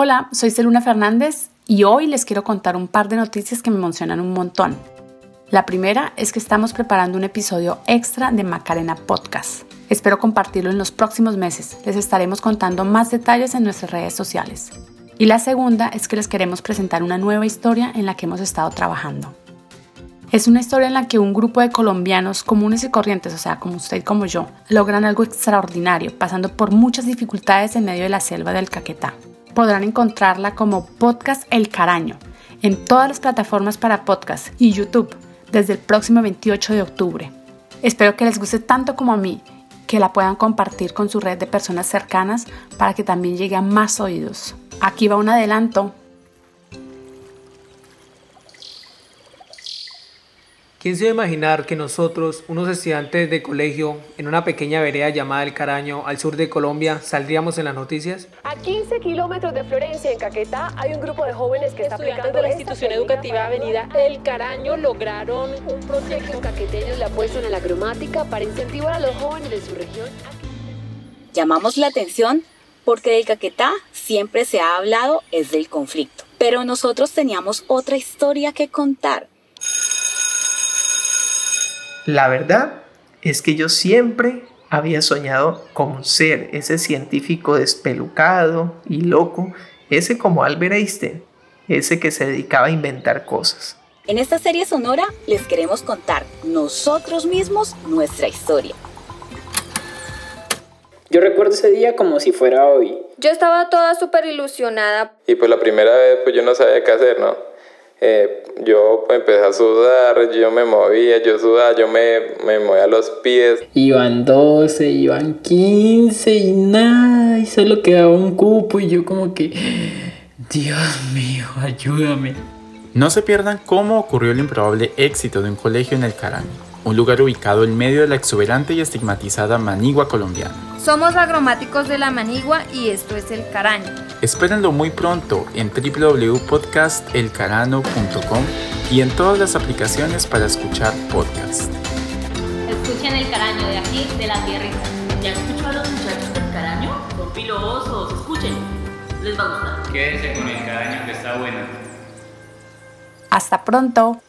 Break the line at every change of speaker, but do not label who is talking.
Hola, soy Celuna Fernández y hoy les quiero contar un par de noticias que me emocionan un montón. La primera es que estamos preparando un episodio extra de Macarena Podcast. Espero compartirlo en los próximos meses. Les estaremos contando más detalles en nuestras redes sociales. Y la segunda es que les queremos presentar una nueva historia en la que hemos estado trabajando. Es una historia en la que un grupo de colombianos comunes y corrientes, o sea, como usted y como yo, logran algo extraordinario, pasando por muchas dificultades en medio de la selva del Caquetá. Podrán encontrarla como Podcast El Caraño en todas las plataformas para podcast y YouTube desde el próximo 28 de octubre. Espero que les guste tanto como a mí, que la puedan compartir con su red de personas cercanas para que también llegue a más oídos. Aquí va un adelanto
¿Quién se iba a imaginar que nosotros, unos estudiantes de colegio, en una pequeña vereda llamada El Caraño, al sur de Colombia, saldríamos en las noticias?
A 15 kilómetros de Florencia, en Caquetá, hay un grupo de jóvenes que está aplicando
de la institución educativa Avenida El Caraño lograron
un proyecto caqueteños le apuestan a la cromática para incentivar a los jóvenes de su región.
Llamamos la atención porque del Caquetá siempre se ha hablado es del conflicto, pero nosotros teníamos otra historia que contar
la verdad es que yo siempre había soñado con ser ese científico despelucado y loco, ese como Albert Einstein, ese que se dedicaba a inventar cosas.
En esta serie sonora les queremos contar nosotros mismos nuestra historia.
Yo recuerdo ese día como si fuera hoy.
Yo estaba toda súper ilusionada.
Y pues la primera vez pues yo no sabía qué hacer, ¿no? Eh, yo empecé a sudar, yo me movía, yo sudaba, yo me, me movía los pies.
Iban 12, iban 15 y nada, y solo quedaba un cupo y yo como que, Dios mío, ayúdame.
No se pierdan cómo ocurrió el improbable éxito de un colegio en el Caraño un lugar ubicado en medio de la exuberante y estigmatizada manigua colombiana.
Somos agromáticos de la manigua y esto es El Caraño.
Espérenlo muy pronto en www.podcastelcarano.com y en todas las aplicaciones para escuchar podcast.
Escuchen El Caraño de aquí, de la tierra. ¿Ya escuchó a los muchachos del Caraño? Son pilosos, escuchen. Les va a gustar.
Quédense con El Caraño que está bueno.
Hasta pronto.